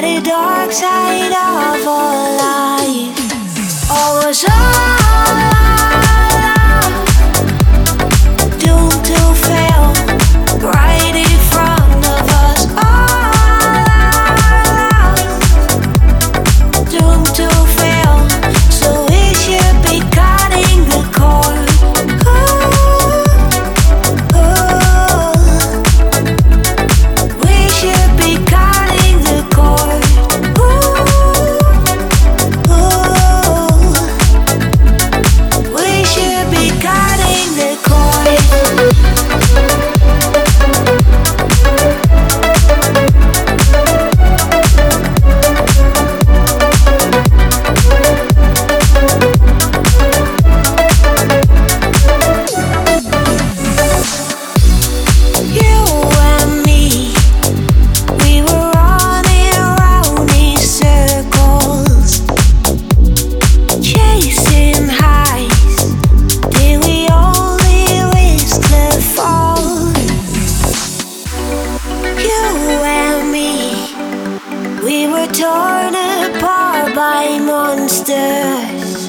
the dark side of all life. Always all life. torn apart by monsters,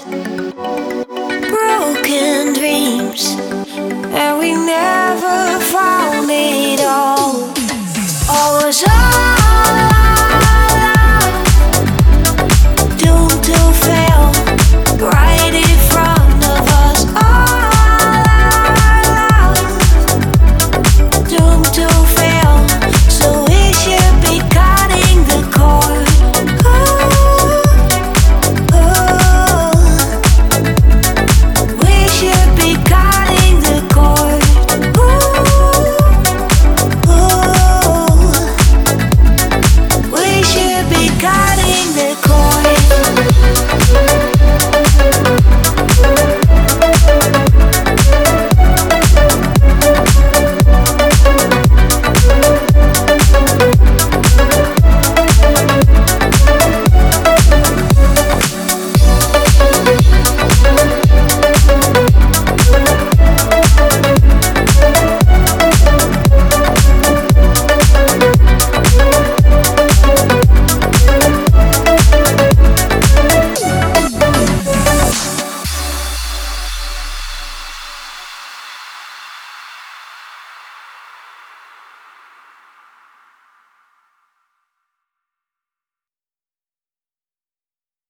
broken dreams, and we never found it all. All was all.